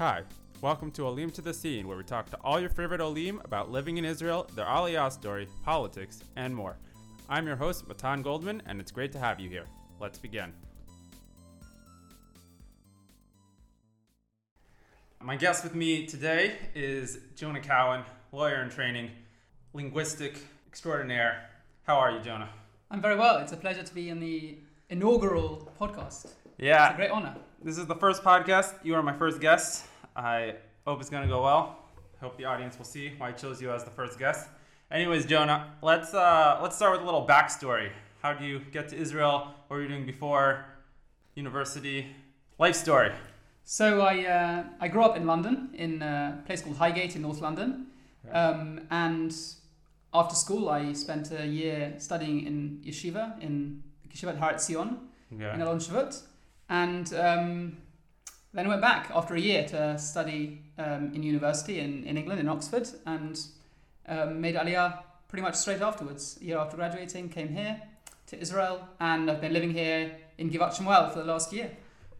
Hi, welcome to Olim to the Scene, where we talk to all your favorite Olim about living in Israel, their Aliyah story, politics, and more. I'm your host, Matan Goldman, and it's great to have you here. Let's begin. My guest with me today is Jonah Cowen, lawyer in training, linguistic extraordinaire. How are you, Jonah? I'm very well. It's a pleasure to be in the inaugural podcast. Yeah. It's a great honor. This is the first podcast. You are my first guest. I hope it's going to go well. Hope the audience will see why I chose you as the first guest. Anyways, Jonah, let's uh, let's start with a little backstory. How do you get to Israel? What were you doing before university? Life story. So I uh, I grew up in London in a place called Highgate in North London, um, and after school I spent a year studying in yeshiva in Yeshivat Har Etzion Okay. in Alon Shavut, and um, then I went back after a year to study um, in university in, in England in Oxford, and um, made Aliyah pretty much straight afterwards. A year after graduating, came here to Israel, and I've been living here in Givat Shmuel for the last year.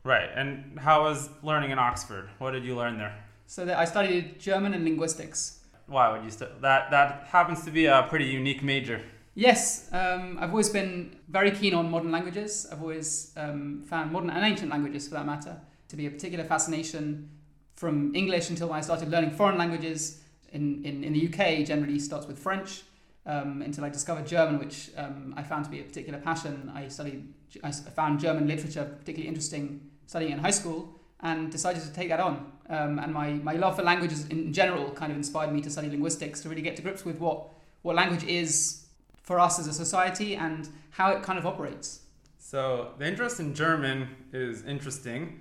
Right. And how was learning in Oxford? What did you learn there? So that I studied German and linguistics. Why would you st- that that happens to be a pretty unique major. Yes, um, I've always been very keen on modern languages. I've always um, found modern and ancient languages, for that matter, to be a particular fascination from English until I started learning foreign languages. In, in, in the UK, generally starts with French um, until I discovered German, which um, I found to be a particular passion. I studied, I found German literature particularly interesting studying in high school and decided to take that on. Um, and my, my love for languages in general kind of inspired me to study linguistics to really get to grips with what, what language is for us as a society and how it kind of operates. So the interest in German is interesting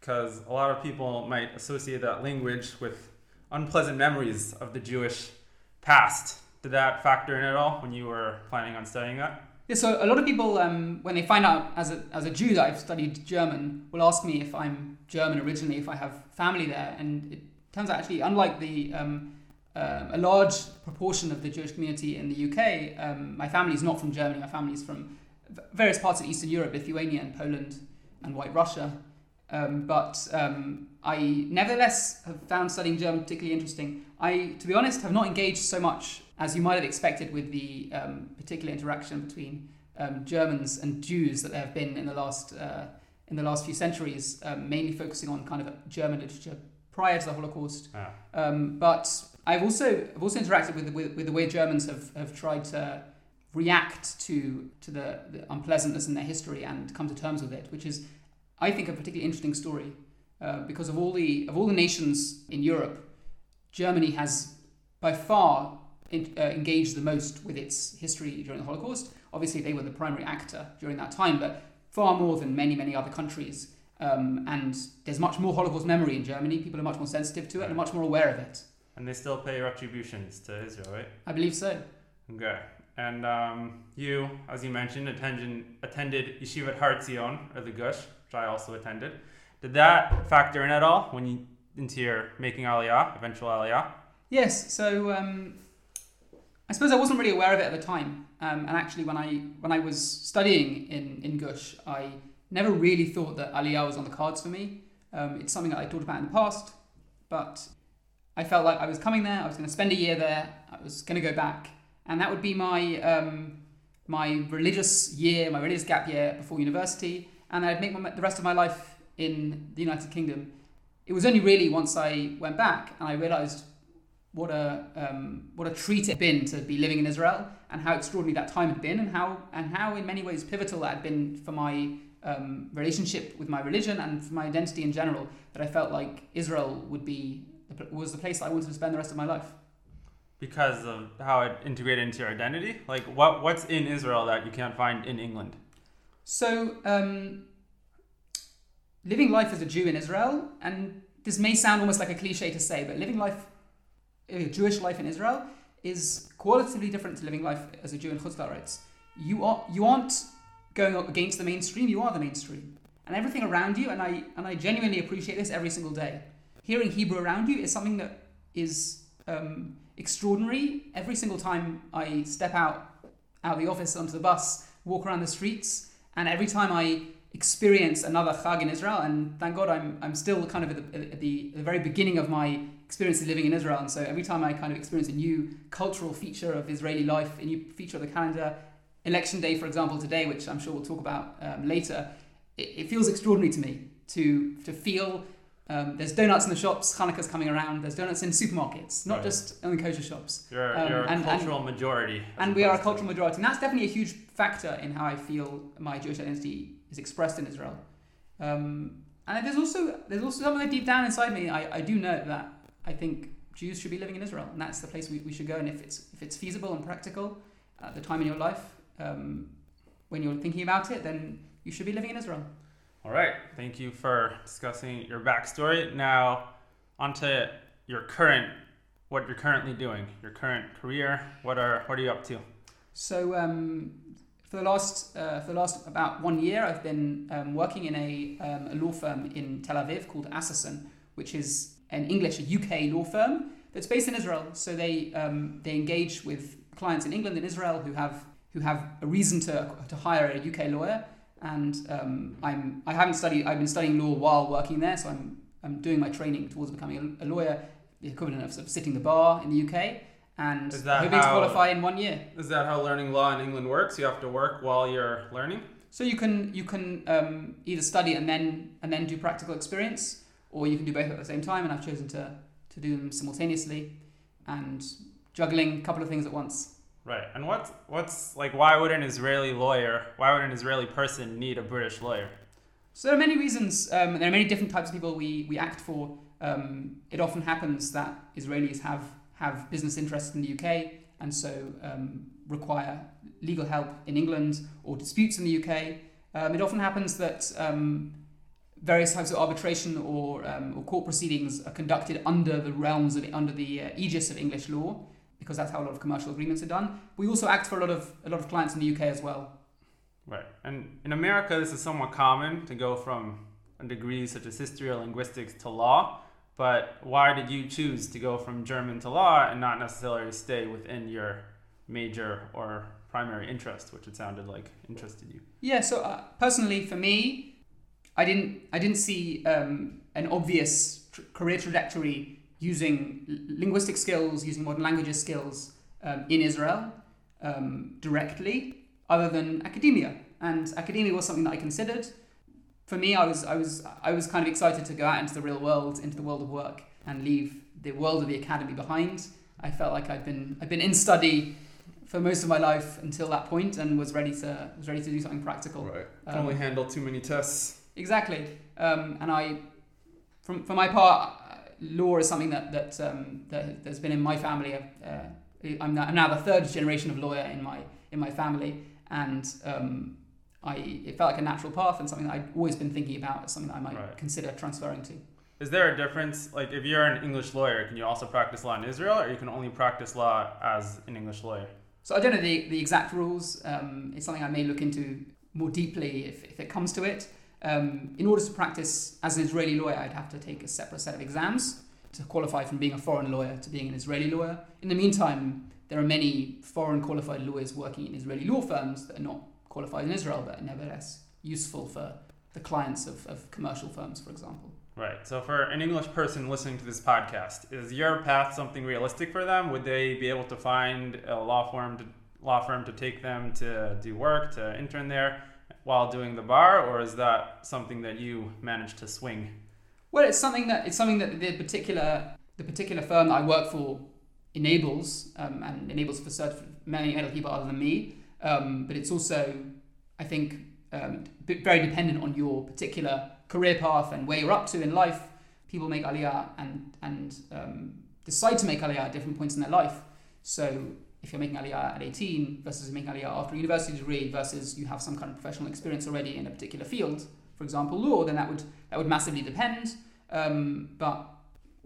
because a lot of people might associate that language with unpleasant memories of the Jewish past. Did that factor in at all when you were planning on studying that? Yeah, so a lot of people, um, when they find out as a, as a Jew that I've studied German, will ask me if I'm German originally, if I have family there. And it turns out actually, unlike the um, uh, a large proportion of the Jewish community in the UK, um, my family is not from Germany. My family is from various parts of Eastern Europe, Lithuania and Poland and White Russia. Um, but um, I nevertheless have found studying German particularly interesting. I, to be honest, have not engaged so much as you might have expected with the um, particular interaction between um, Germans and Jews that there have been in the last uh, in the last few centuries, um, mainly focusing on kind of German literature prior to the Holocaust. Ah. Um, but I've also I've also interacted with, with, with the way Germans have, have tried to react to to the, the unpleasantness in their history and come to terms with it, which is I think a particularly interesting story uh, because of all the of all the nations in Europe, Germany has by far in, uh, engaged the most with its history during the Holocaust. Obviously, they were the primary actor during that time, but far more than many many other countries. Um, and there's much more Holocaust memory in Germany. People are much more sensitive to it and much more aware of it. And they still pay retributions to Israel, right? I believe so. Okay. And um, you, as you mentioned, attended, attended Yeshivat Har Etzion, or the Gush, which I also attended. Did that factor in at all when you into your making Aliyah, eventual Aliyah? Yes, so um, I suppose I wasn't really aware of it at the time. Um, and actually, when I when I was studying in, in Gush, I never really thought that Aliyah was on the cards for me. Um, it's something that I thought about in the past, but I felt like I was coming there. I was going to spend a year there. I was going to go back, and that would be my um, my religious year, my religious gap year before university, and I'd make my, the rest of my life in the United Kingdom. It was only really once I went back and I realised what a um, what a treat it had been to be living in Israel and how extraordinary that time had been and how and how in many ways pivotal that had been for my um, relationship with my religion and for my identity in general that I felt like Israel would be was the place I wanted to spend the rest of my life. Because of how it integrated into your identity? Like, what what's in Israel that you can't find in England? So, um, living life as a Jew in Israel, and this may sound almost like a cliche to say, but living life, a Jewish life in Israel, is qualitatively different to living life as a Jew in Chutz La'aretz. You are you aren't going against the mainstream. You are the mainstream, and everything around you. And I and I genuinely appreciate this every single day. Hearing Hebrew around you is something that is um, extraordinary. Every single time I step out out of the office onto the bus, walk around the streets, and every time I experience another Chag in Israel, and thank God I'm, I'm still kind of at the, at the, the very beginning of my experience of living in Israel. And so every time I kind of experience a new cultural feature of Israeli life, a new feature of the calendar, election day, for example, today, which I'm sure we'll talk about um, later, it, it, feels extraordinary to me to, to feel um, there's donuts in the shops, Hanukkah's coming around, there's donuts in supermarkets, not right. just in the kosher shops. You're, um, you're a and, cultural and, majority. And we are a cultural majority. And that's definitely a huge factor in how I feel my Jewish identity is expressed in Israel. Um, and there's also there's also something deep down inside me. I, I do know that I think Jews should be living in Israel, and that's the place we, we should go. And if it's if it's feasible and practical at the time in your life, um, when you're thinking about it, then you should be living in Israel. All right. Thank you for discussing your backstory. Now, onto your current, what you're currently doing, your current career. What are what are you up to? So, um, for the last uh, for the last about one year, I've been um, working in a, um, a law firm in Tel Aviv called Asserson, which is an English, a UK law firm that's based in Israel. So they um, they engage with clients in England and Israel who have who have a reason to, to hire a UK lawyer. And um, I'm I haven't studied. I've been studying law while working there, so I'm I'm doing my training towards becoming a, a lawyer, the equivalent of, sort of sitting the bar in the UK. And hoping how, to qualify in one year. Is that how learning law in England works? You have to work while you're learning. So you can you can um, either study and then and then do practical experience, or you can do both at the same time. And I've chosen to to do them simultaneously, and juggling a couple of things at once. Right. And what's what's like why would an Israeli lawyer, why would an Israeli person need a British lawyer? So there are many reasons. Um, there are many different types of people we, we act for. Um, it often happens that Israelis have have business interests in the UK and so um, require legal help in England or disputes in the UK. Um, it often happens that um, various types of arbitration or, um, or court proceedings are conducted under the realms of under the uh, aegis of English law because that's how a lot of commercial agreements are done. We also act for a lot of a lot of clients in the UK as well. Right, and in America, this is somewhat common to go from a degree such as history or linguistics to law. But why did you choose to go from German to law and not necessarily stay within your major or primary interest, which it sounded like interested you? Yeah. So uh, personally, for me, I didn't I didn't see um, an obvious tr- career trajectory using linguistic skills, using modern languages skills um, in Israel um, directly, other than academia. And academia was something that I considered. For me, I was, I, was, I was kind of excited to go out into the real world, into the world of work, and leave the world of the academy behind. I felt like I'd been, I'd been in study for most of my life until that point and was ready to, was ready to do something practical. Right. Um, only handle too many tests. Exactly. Um, and I, from, for my part, law is something that that, um, that has been in my family. Uh, I'm, now, I'm now the third generation of lawyer in my in my family, and um, I it felt like a natural path and something that I'd always been thinking about as something that I might right. consider transferring to. Is there a difference? Like, if you're an English lawyer, can you also practice law in Israel, or you can only practice law as an English lawyer? So I don't know the, the exact rules. Um, it's something I may look into more deeply if, if it comes to it. Um, in order to practice as an Israeli lawyer, I'd have to take a separate set of exams to qualify from being a foreign lawyer to being an Israeli lawyer. In the meantime, there are many foreign qualified lawyers working in Israeli law firms that are not qualified in Israel, but are nevertheless useful for the clients of, of commercial firms, for example. Right. So, for an English person listening to this podcast, is your path something realistic for them? Would they be able to find a law firm to, law firm to take them to do work, to intern there? While doing the bar, or is that something that you managed to swing? Well, it's something that it's something that the particular the particular firm that I work for enables um, and enables for certain many other people other than me. Um, but it's also, I think, um, very dependent on your particular career path and where you're up to in life. People make aliyah and and um, decide to make aliyah at different points in their life. So if you're making Aliyah at 18 versus making Aliyah after a university degree versus you have some kind of professional experience already in a particular field, for example, law, then that would that would massively depend. Um, but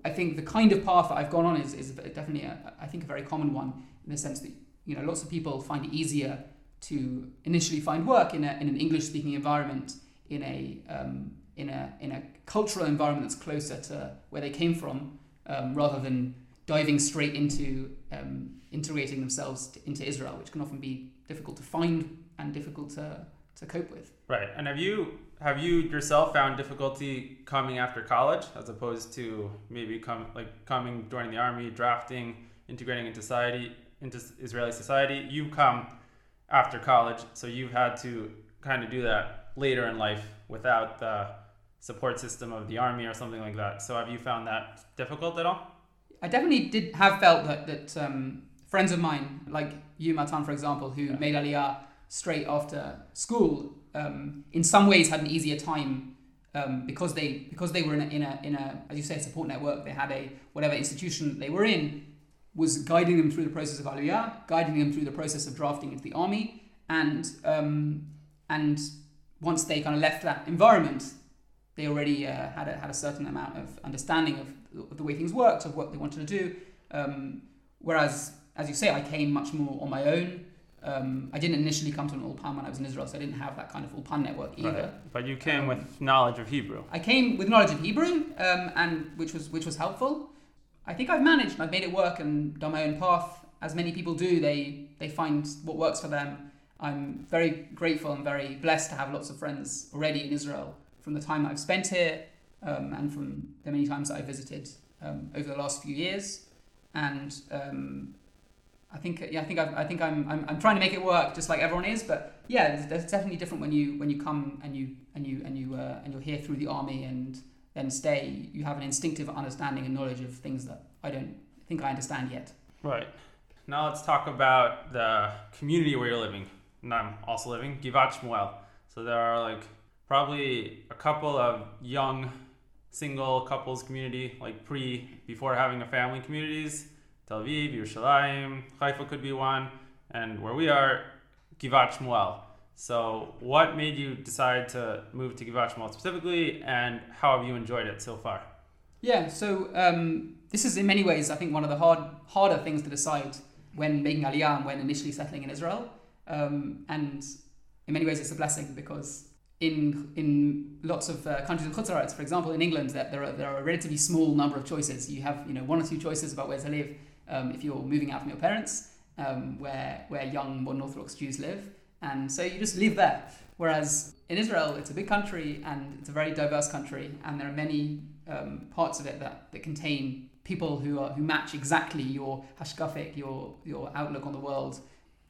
I think the kind of path that I've gone on is, is definitely, a, I think, a very common one in the sense that you know lots of people find it easier to initially find work in, a, in an English-speaking environment in a um, in a in a cultural environment that's closer to where they came from, um, rather than diving straight into um, integrating themselves to, into Israel, which can often be difficult to find and difficult to, to cope with. Right. And have you have you yourself found difficulty coming after college as opposed to maybe come like coming joining the army, drafting, integrating into society, into Israeli society? You come after college, so you've had to kind of do that later in life without the support system of the army or something like that. So have you found that difficult at all? I definitely did have felt that that um, friends of mine, like you, Matan, for example, who Yeah. made Aliyah straight after school, um, in some ways had an easier time um, because they because they were in a, in a in a as you say a support network. They had a whatever institution they were in was guiding them through the process of Aliyah, guiding them through the process of drafting into the army, and um, and once they kind of left that environment, they already uh, had a, had a certain amount of understanding of, of the way things worked, of what they wanted to do. Um, whereas, as you say, I came much more on my own. Um, I didn't initially come to an Ulpan when I was in Israel, so I didn't have that kind of Ulpan network either. Right. But you came Um, with knowledge of Hebrew. I came with knowledge of Hebrew, um, and which was which was helpful. I think I've managed. I've made it work and done my own path. As many people do, they they find what works for them. I'm very grateful and very blessed to have lots of friends already in Israel from the time I've spent here um, and from the many times that I visited um, over the last few years. And um, I think yeah, I think I've, I think I'm, I'm I'm trying to make it work just like everyone is. But yeah, it's, it's definitely different when you when you come and you and you and you uh, and you're here through the army and then stay. You have an instinctive understanding and knowledge of things that I don't think I understand yet. Right. Now let's talk about the community where you're living. And I'm also living, Givat Shmuel. So there are like probably a couple of young single couples community, like pre, before having a family communities. Tel Aviv, Yerushalayim, Haifa could be one. And where we are, Givat Shmuel. So what made you decide to move to Givat Shmuel specifically and how have you enjoyed it so far? Yeah, so um, this is in many ways, I think, one of the hard, harder things to decide when making Aliyah and when initially settling in Israel. Um, and in many ways, it's a blessing because in in lots of uh, countries in Chutzaretz, for example, in England, that there are there are a relatively small number of choices. You have you know one or two choices about where to live um, if you're moving out from your parents, um, where where young modern Orthodox Jews live, and so you just live there. Whereas in Israel, it's a big country and it's a very diverse country, and there are many um, parts of it that, that contain people who are who match exactly your hashkafik, your your outlook on the world,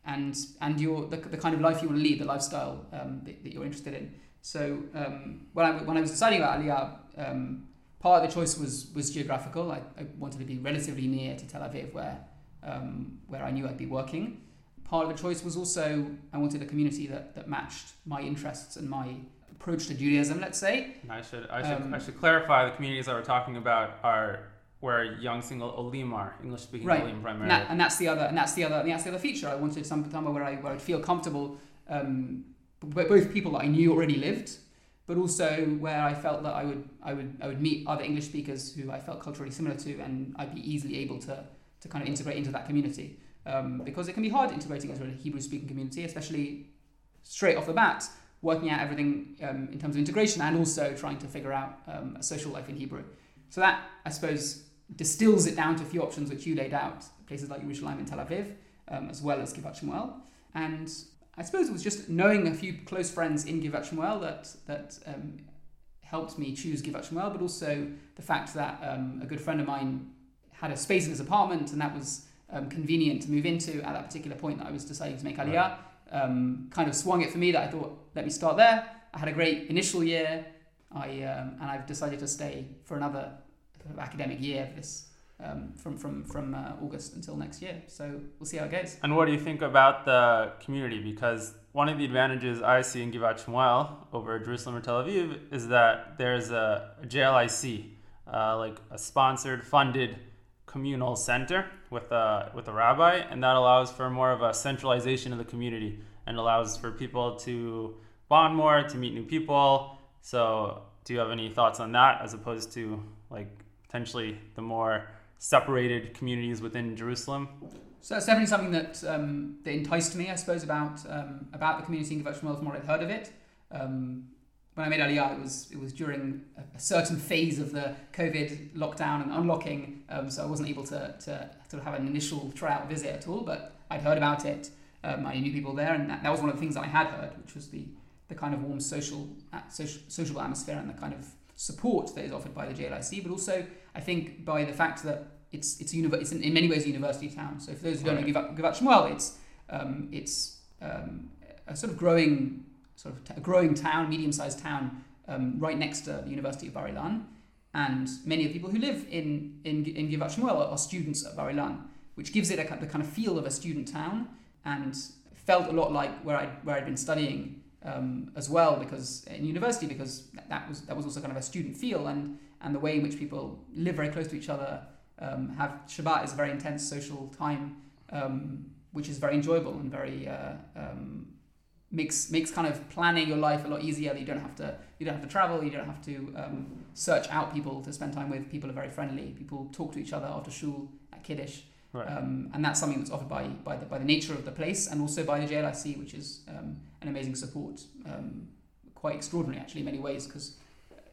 and and your the, the kind of life you want to lead, the lifestyle um, that, that you're interested in. So um, when I when I was deciding about Aliyah, um, part of the choice was was geographical. I, I wanted to be relatively near to Tel Aviv, where um, where I knew I'd be working. Part of the choice was also I wanted a community that, that matched my interests and my approach to Judaism. Let's say. I should I should Um, I should clarify the communities that we're talking about are where young single olim are English speaking Right. primarily. that, and that's the other, and that's the other, and that's the other feature. I wanted some somewhere where I where I'd feel comfortable, um, both people that I knew already lived, but also where I felt that I would I would I would meet other English speakers who I felt culturally similar to, and I'd be easily able to to kind of integrate into that community. Um, because it can be hard integrating into a Hebrew speaking community, especially straight off the bat, working out everything um, in terms of integration and also trying to figure out um, a social life in Hebrew. So that, I suppose, distills it down to a few options which you laid out, places like Yerushalayim and Tel Aviv, um, as well as Givat Shmuel. And I suppose it was just knowing a few close friends in Givat Shmuel that, that um, helped me choose Givat Shmuel, but also the fact that um, a good friend of mine had a space in his apartment and that was um, convenient to move into at that particular point that I was deciding to make Aliyah. Um, kind of swung it for me that I thought, let me start there. I had a great initial year, I, um, and I've decided to stay for another academic year of this um, from from from uh, August until next year. So we'll see how it goes. And what do you think about the community? Because one of the advantages I see in Givat Shmuel over Jerusalem or Tel Aviv is that there's a, a JLIC, uh, like a sponsored, funded communal center with a with a rabbi, and that allows for more of a centralization of the community and allows for people to bond more, to meet new people. So, do you have any thoughts on that, as opposed to like potentially the more separated communities within Jerusalem? So that's definitely something that um, that enticed me, I suppose, about um, about the community in Shmuel from what I'd heard of it. Um, when I made Aliyah, it was it was during a, a certain phase of the COVID lockdown and unlocking, um, so I wasn't able to, to sort of have an initial tryout visit at all. But I'd heard about it. Um, I knew people there, and that, that was one of the things that I had heard, which was the the kind of warm social, social social atmosphere and the kind of support that is offered by the JLIC, but also I think by the fact that it's it's, univ- it's in, in many ways a university town. So for those who don't know Givat, Givat Shmuel, it's um, it's um, a sort of growing sort of t- a growing town, medium-sized town, um, right next to the University of Bar Ilan, and many of the people who live in in, in Givat Shmuel are, are students at Bar Ilan, which gives it a, the kind of feel of a student town, and felt a lot like where I where I'd been studying um, as well because in university because that was that was also kind of a student feel. And and the way in which people live very close to each other um, have Shabbat is a very intense social time um, which is very enjoyable and very uh, um, makes makes kind of planning your life a lot easier you don't have to you don't have to travel you don't have to um, search out people to spend time with people are very friendly people talk to each other after shul at kiddush Right. Um, and that's something that's offered by, by, the, by the nature of the place and also by the JLIC, which is um, an amazing support. Um, quite extraordinary, actually, in many ways, because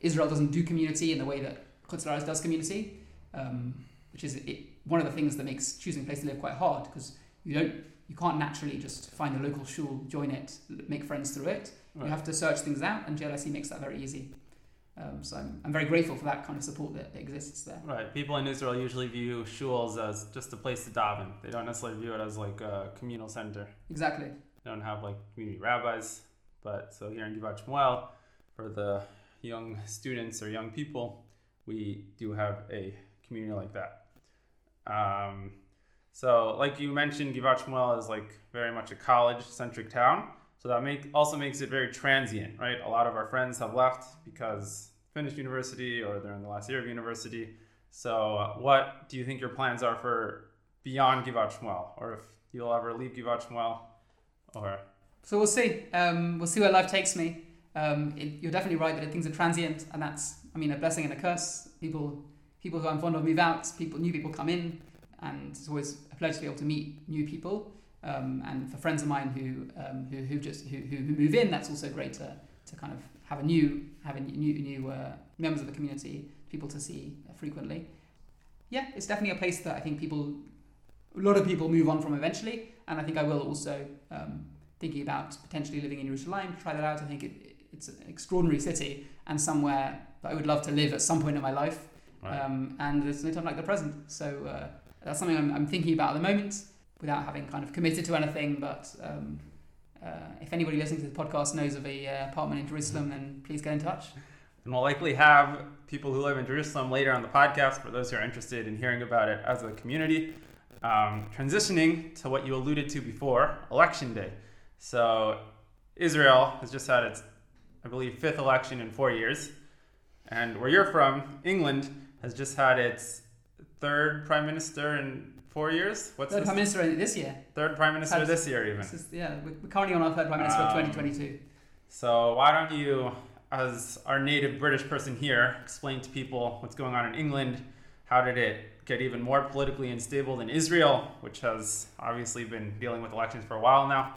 Israel doesn't do community in the way that Chutz does community, um, which is it, one of the things that makes choosing a place to live quite hard, because you don't you can't naturally just find a local shul, join it, make friends through it. Right. You have to search things out, and JLIC makes that very easy. Um, so I'm, I'm very grateful for that kind of support that, exists there. Right. People in Israel usually view shuls as just a place to daven. They don't necessarily view it as like a communal center. Exactly. They don't have like community rabbis. But so here in Givat Shmuel, for the young students or young people, we do have a community like that. Um, so, like you mentioned, Givat Shmuel is like very much a college-centric town. So that make, also makes it very transient, right? A lot of our friends have left because finished university or they're in the last year of university. So uh, what do you think your plans are for beyond Givat Shmuel, or if you'll ever leave Givat Shmuel, or? So we'll see. Um, we'll see where life takes me. Um, it, you're definitely right that things are transient, and that's, I mean, a blessing and a curse. People, people who I'm fond of move out. People, new people come in, and it's always a pleasure to be able to meet new people. Um, and for friends of mine who um, who, who just who, who move in, that's also great to, to kind of have a new have a new new uh, members of the community, people to see frequently. Yeah, it's definitely a place that I think people, a lot of people move on from eventually, and I think I will also um, thinking about potentially living in Jerusalem. Try that out. I think it, it's an extraordinary city and somewhere that I would love to live at some point in my life. Right. Um, and there's no time like the present, so uh, that's something I'm, I'm thinking about at the moment without having kind of committed to anything. But um, uh, if anybody listening to the podcast knows of a uh, apartment in Jerusalem, then please get in touch. And we'll likely have people who live in Jerusalem later on the podcast for those who are interested in hearing about it as a community. Um, transitioning to what you alluded to before, election day. So Israel has just had its, I believe, fifth election in four years. And where you're from, England has just had its third prime minister in four years. What's third prime minister this year? Third prime minister this year, even. This is, yeah, we're currently on our third prime minister um, of 2022. So why don't you, as our native British person here, explain to people what's going on in England? How did it get even more politically unstable than Israel, which has obviously been dealing with elections for a while now?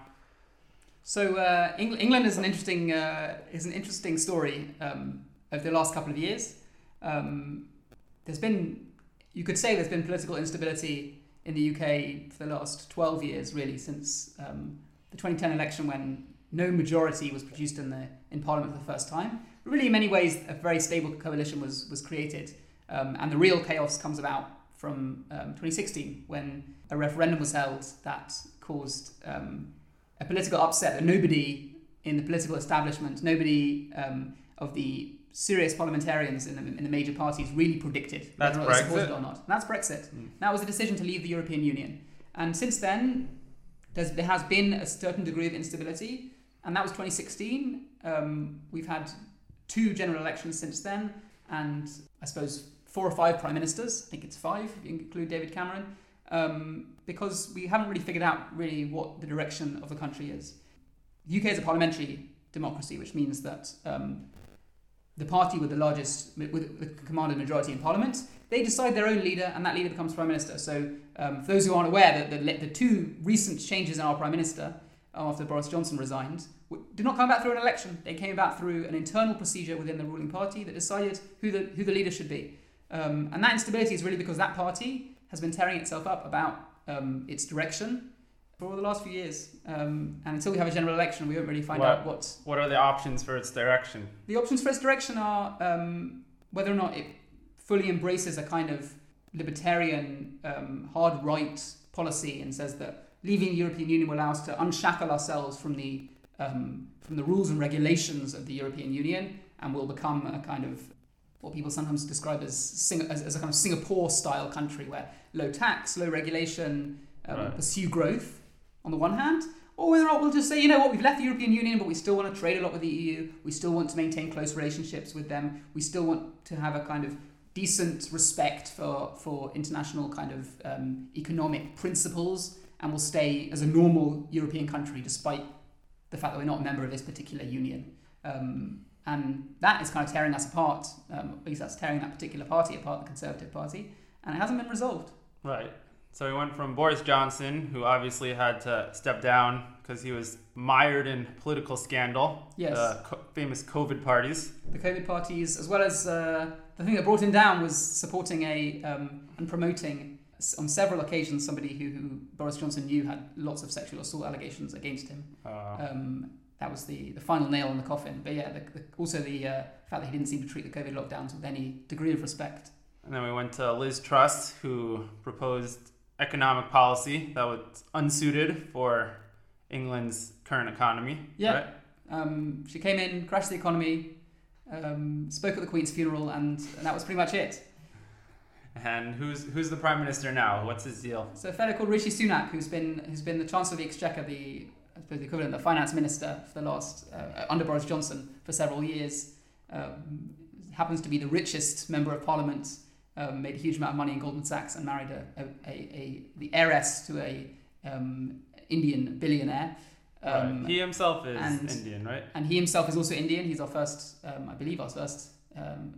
So uh, England is an interesting uh, is an interesting story um, over the last couple of years. Um, there's been you could say there's been political instability in the UK for the last 12 years, really, since um, the 2010 election when no majority was produced in the in Parliament for the first time. Really, in many ways, a very stable coalition was was created, um, and the real chaos comes about from um, 2016 when a referendum was held that caused um, a political upset that nobody in the political establishment, nobody um, of the serious parliamentarians in the, in the major parties really predicted that's whether Brexit. supported or not. And that's Brexit. Mm. That was a decision to leave the European Union. And since then, there has been a certain degree of instability, and that was 2016. Um, we've had two general elections since then, and I suppose four or five prime ministers. I think it's five if you include David Cameron, um, because we haven't really figured out really what the direction of the country is. The UK is a parliamentary democracy, which means that um, the party with the largest, with the commanded majority in parliament, they decide their own leader, and that leader becomes prime minister. So, um, for those who aren't aware, the, the, the, two recent changes in our prime minister after Boris Johnson resigned did not come about through an election. They came about through an internal procedure within the ruling party that decided who the who the leader should be. Um, and that instability is really because that party has been tearing itself up about um, its direction for the last few years. Um, and until we have a general election, we won't really find What- out what What are the options for its direction? the options for its direction are um, whether or not it fully embraces a kind of libertarian, um, hard right policy and says that leaving the European Union will allow us to unshackle ourselves from the um, from the rules and regulations of the European Union, and will become a kind of what people sometimes describe as, Sing- as, as a kind of Singapore-style country where low tax, low regulation, um, Right. pursue growth on the one hand, or whether or not we'll just say, you know what, we've left the European Union, but we still want to trade a lot with the EU. We still want to maintain close relationships with them. We still want to have a kind of decent respect for, for international kind of um, economic principles, and will stay as a normal European country despite the fact that we're not a member of this particular union. Um, and that is kind of tearing us apart. Um, at least that's tearing that particular party apart, the Conservative Party, and it hasn't been resolved. Right. So we went from Boris Johnson, who obviously had to step down because he was mired in political scandal, Yes. the co- famous COVID parties. the COVID parties, as well as uh, the thing that brought him down was supporting a um, and promoting on several occasions somebody who, who Boris Johnson knew had lots of sexual assault allegations against him. Uh, Um, that was the, the final nail in the coffin. But yeah, the, the, also the uh, fact that he didn't seem to treat the COVID lockdowns with any degree of respect. and then we went to Liz Truss, who proposed economic policy that was unsuited for England's current economy. Yeah. Right? Um, she came in, crashed the economy, um, spoke at the Queen's funeral, and, and that was pretty much it. And who's who's the prime minister now? What's his deal? So a fellow called Rishi Sunak, who's been who's been the Chancellor of the Exchequer, the I suppose the equivalent the Finance Minister for the last uh, under Boris Johnson for several years, um, happens to be the richest member of Parliament, um, made a huge amount of money in Goldman Sachs, and married a, a, a, a the heiress to a um, Indian billionaire. Um, right. He himself is and- Indian, right? and he himself is also Indian. He's our first, um, I believe, our first um,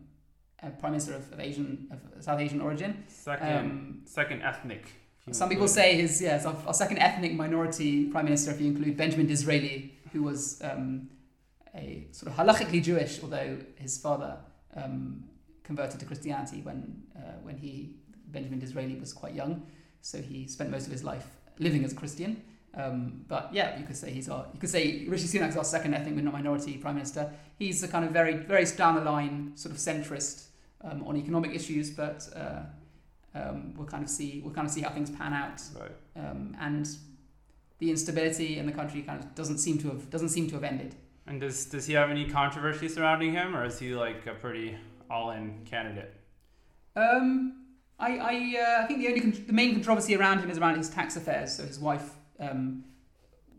uh, prime minister of, of Asian of South Asian origin. Second Um, second ethnic. Some people say his yes, our, our second ethnic minority prime minister, if you include Benjamin Disraeli, who was um, a sort of halachically Jewish, although his father um, converted to Christianity when uh, when he Benjamin Disraeli was quite young, so he spent most of his life living as a Christian. Um, but yeah, you could say he's our you could say Rishi Sunak is our second ethnic minority prime minister. He's a kind of very very down the line sort of centrist um, on economic issues, but. Uh, um, we'll kind of see we'll kind of see how things pan out Right. um, and the instability in the country kind of doesn't seem to have doesn't seem to have ended. And does does he have any controversy surrounding him, or is he like a pretty all-in candidate? Um, I I, uh, I think the only con- the main controversy around him is around his tax affairs. So his wife um,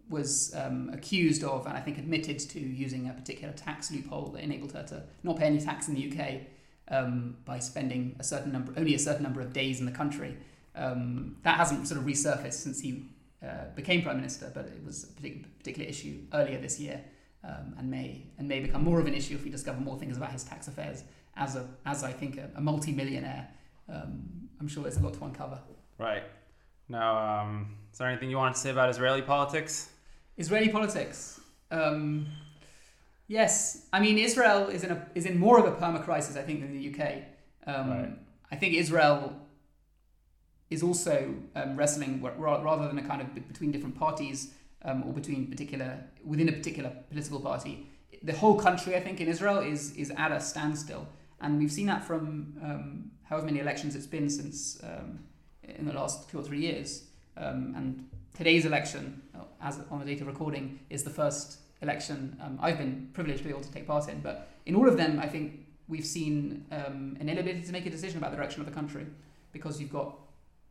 was um, accused of and I think admitted to using a particular tax loophole that enabled her to not pay any tax in the UK um, by spending a certain number only a certain number of days in the country. Um, that hasn't sort of resurfaced since he uh, became prime minister, but it was a particular, particular issue earlier this year, um, and may and may become more of an issue if we discover more things about his tax affairs. As a as I think a, a multi-millionaire, um, I'm sure there's a lot to uncover. Right. Now, um, is there anything you want to say about Israeli politics? Israeli politics. Um, yes, I mean Israel is in a is in more of a perma crisis, I think, than the UK. Um, Right. I think Israel is also um, wrestling rather than a kind of between different parties um, or between particular within a particular political party. The whole country, I think, in Israel is is at a standstill, and we've seen that from um, however many elections it's been since um, in the last two or three years. Um, and today's election, uh, as on the date of recording, is the first election um, I've been privileged to be able to take part in. But in all of them, I think we've seen um, an inability to make a decision about the direction of the country because you've got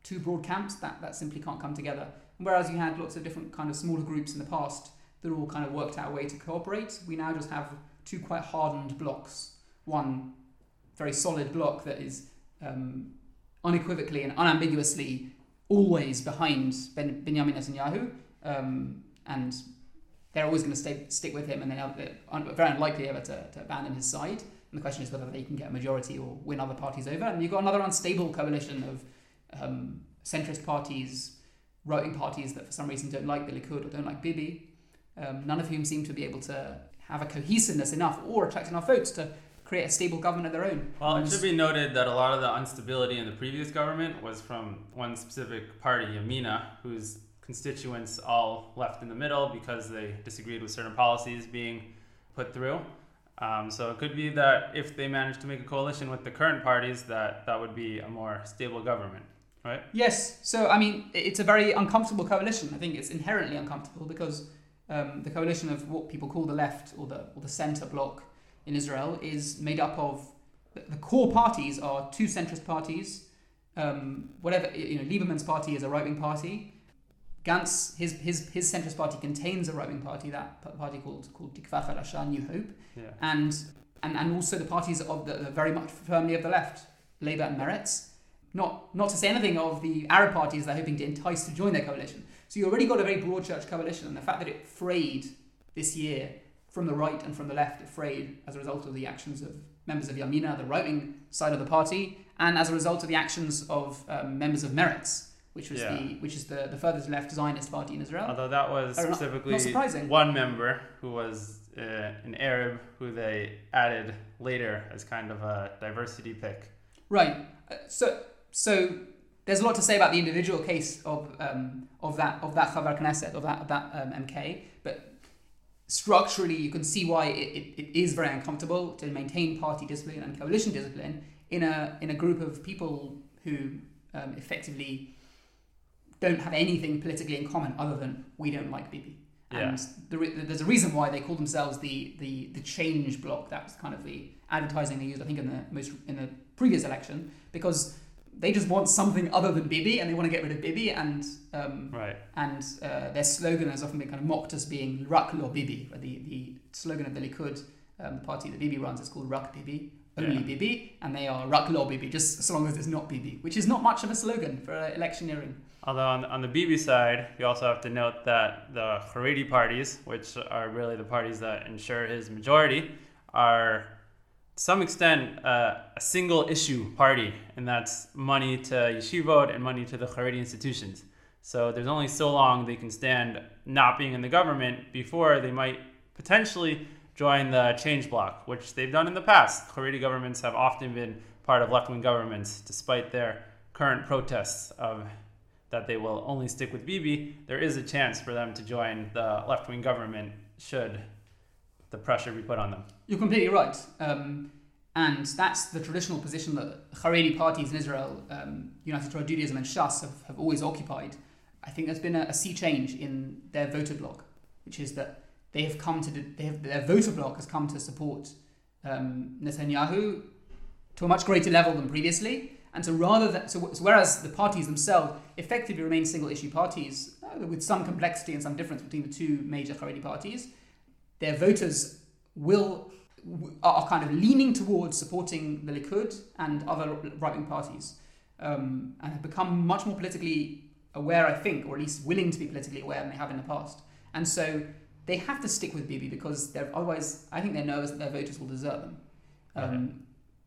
two broad camps that, that simply can't come together. Whereas you had lots of different kind of smaller groups in the past that all kind of worked out a way to cooperate, we now just have two quite hardened blocks. One very solid block that is um, unequivocally and unambiguously always behind ben, Benjamin Netanyahu, um, and they're always going to stay stick with him, and they're very unlikely ever to, to abandon his side. And the question is whether they can get a majority or win other parties over. And you've got another unstable coalition of um, centrist parties, right wing parties that for some reason don't like the Likud or don't like Bibi, um, none of whom seem to be able to have a cohesiveness enough or attract enough votes to create a stable government of their own. Well, it should be noted that a lot of the instability in the previous government was from one specific party, Yamina, who's constituents all left in the middle because they disagreed with certain policies being put through. Um, so it could be that if they manage to make a coalition with the current parties, that that would be a more stable government, right? Yes. So I mean, it's a very uncomfortable coalition. I think it's inherently uncomfortable because um, the coalition of what people call the left or the or the centre bloc in Israel is made up of the core parties are two centrist parties. Um, whatever you know, Lieberman's party is a right wing party. Gantz, his his his centrist party contains a right wing party, that party called called Tikva Chadasha, New Hope, Yeah. and and and also the parties of the, the very much firmly of the left, Labour and Meretz. Not not to say anything of the Arab parties they're hoping to entice to join their coalition. So you already got a very broad church coalition, and the fact that it frayed this year from the right and from the left, it frayed as a result of the actions of members of Yamina, the right wing side of the party, and as a result of the actions of um, members of Meretz, which was Yeah. the which is the, the furthest left Zionist party in Israel. Although that was Oh, not- specifically not surprising. one member who was uh, an Arab who they added later as kind of a diversity pick. Right. Uh, So so there's a lot to say about the individual case of um, of that of that Chavar Knesset of that of that um, MK, but structurally you can see why it, it, it is very uncomfortable to maintain party discipline and coalition discipline in a in a group of people who um, effectively don't have anything politically in common other than we don't like Bibi. And the re- there's a reason why they call themselves the, the, the change block. That was kind of the advertising they used, I think, in the most in the previous election, because they just want something other than Bibi, and they want to get rid of Bibi. And um, Right. and uh, their slogan has often been kind of mocked as being "Rak lo Bibi." Or the the slogan of the Likud, um, the party that Bibi runs, is called "Rak Bibi." Only Yeah. Bibi, and they are Rak lo Bibi, just as long as it's not Bibi, which is not much of a slogan for uh, electioneering. Although on, on the Bibi side, you also have to note that the Haredi parties, which are really the parties that ensure his majority, are to some extent uh, a single issue party, and that's money to yeshivot and money to the Haredi institutions. So there's only so long they can stand not being in the government before they might potentially join the change bloc, which they've done in the past. Haredi governments have often been part of left wing governments, despite their current protests of that they will only stick with Bibi, there is a chance for them to join the left wing government should the pressure be put on them. You're completely right. Um, and that's the traditional position that Haredi parties in Israel, um, United Torah Judaism and Shas, have, have always occupied. I think there's been a, a sea change in their voter bloc, which is that they have come to, they have, their voter bloc has come to support um, Netanyahu to a much greater level than previously. And so rather than, so, so whereas the parties themselves effectively remain single issue parties, uh, with some complexity and some difference between the two major Haredi parties, their voters will are kind of leaning towards supporting the Likud and other right-wing parties, um, and have become much more politically aware, I think, or at least willing to be politically aware than they have in the past. And so they have to stick with Bibi because they're otherwise, I think they're nervous that their voters will desert them. Um, Okay.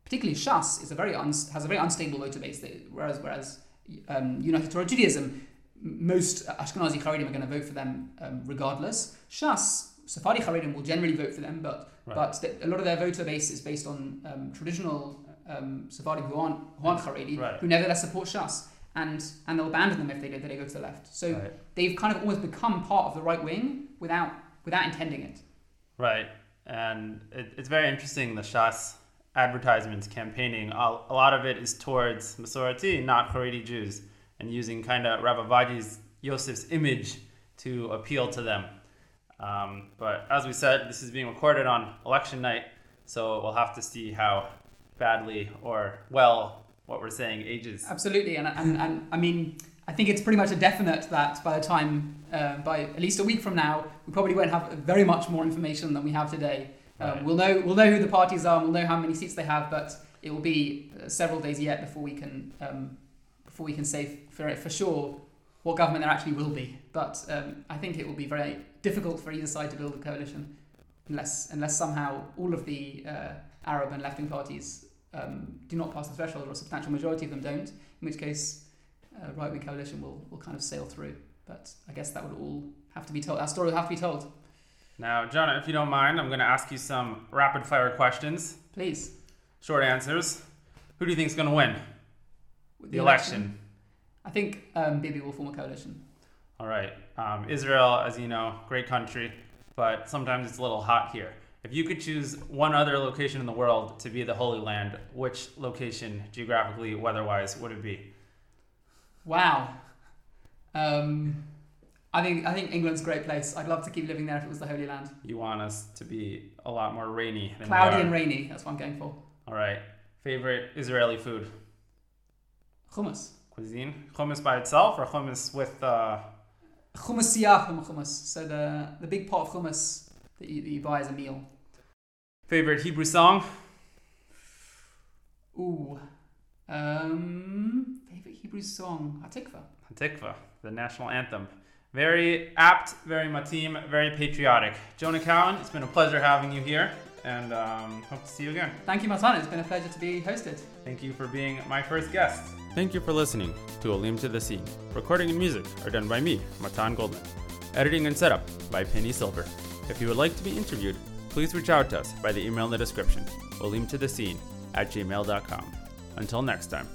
Particularly, Shas is a very uns has a very unstable voter base, that- whereas whereas um, United Torah Judaism, most Ashkenazi Haredim are going to vote for them um, regardless. Shas, Sephardi Haredim will generally vote for them, but Right. but th- a lot of their voter base is based on um, traditional um, Sephardim who aren't, who aren't Haredi, Right. who nevertheless support Shas. And, and they'll abandon them if they, they go to the left. So Right. they've kind of almost become part of the right wing without, without intending it. Right. And it, it's very interesting the Shas advertisements campaigning. A, a lot of it is towards Masorati, not Haredi Jews, and using kind of Rabbi Ovadia Yosef's image to appeal to them. Um, but as we said, this is being recorded on election night, so we'll have to see how badly or well what we're saying ages. Absolutely, and, and, and I mean, I think it's pretty much a definite that by the time, uh, by at least a week from now, we probably won't have very much more information than we have today. Um, Right. We'll know we'll know who the parties are, and we'll know how many seats they have, but it will be uh, several days yet before we can um, before we can say for for sure what government there actually will be. But um, I think it will be very difficult for either side to build a coalition unless unless somehow all of the uh, Arab and left wing parties um, do not pass the threshold, or a substantial majority of them don't. In which case, uh, right wing coalition will, will kind of sail through. But I guess that would all have to be told. That story will have to be told. Now, Jonah, if you don't mind, I'm going to ask you some rapid fire questions, Please. short answers. Who do you think is going to win With the election? I think um, Bibi will form a coalition. All right. Um, Israel, as you know, great country, but sometimes it's a little hot here. If you could choose one other location in the world to be the Holy Land, which location, geographically, weather-wise, would it be? Wow. Um, I think I think England's a great place. I'd love to keep living there if it was the Holy Land. You want us to be a lot more rainy than we Cloudy and rainy. That's what I'm going for. All right. Favorite Israeli food? Hummus. Cuisine? Hummus by itself or hummus with uh, Hummus siyah hummus. So the the big pot of hummus that you, that you buy as a meal. favorite Hebrew song? Ooh. Um, Hebrew song? Hatikva. Hatikva, the national anthem. Very apt, very matim, very patriotic. Jonah Cowen, it's been a pleasure having you here, and um, hope to see you again. Thank you, Matan. It's been a pleasure to be hosted. Thank you for being my first guest. Thank you for listening to Olim to the Scene. Recording and music are done by me, Matan Goldman. Editing and setup by Penny Silver. If you would like to be interviewed, please reach out to us by the email in the description, olimtothescene at gmail.com. Until next time.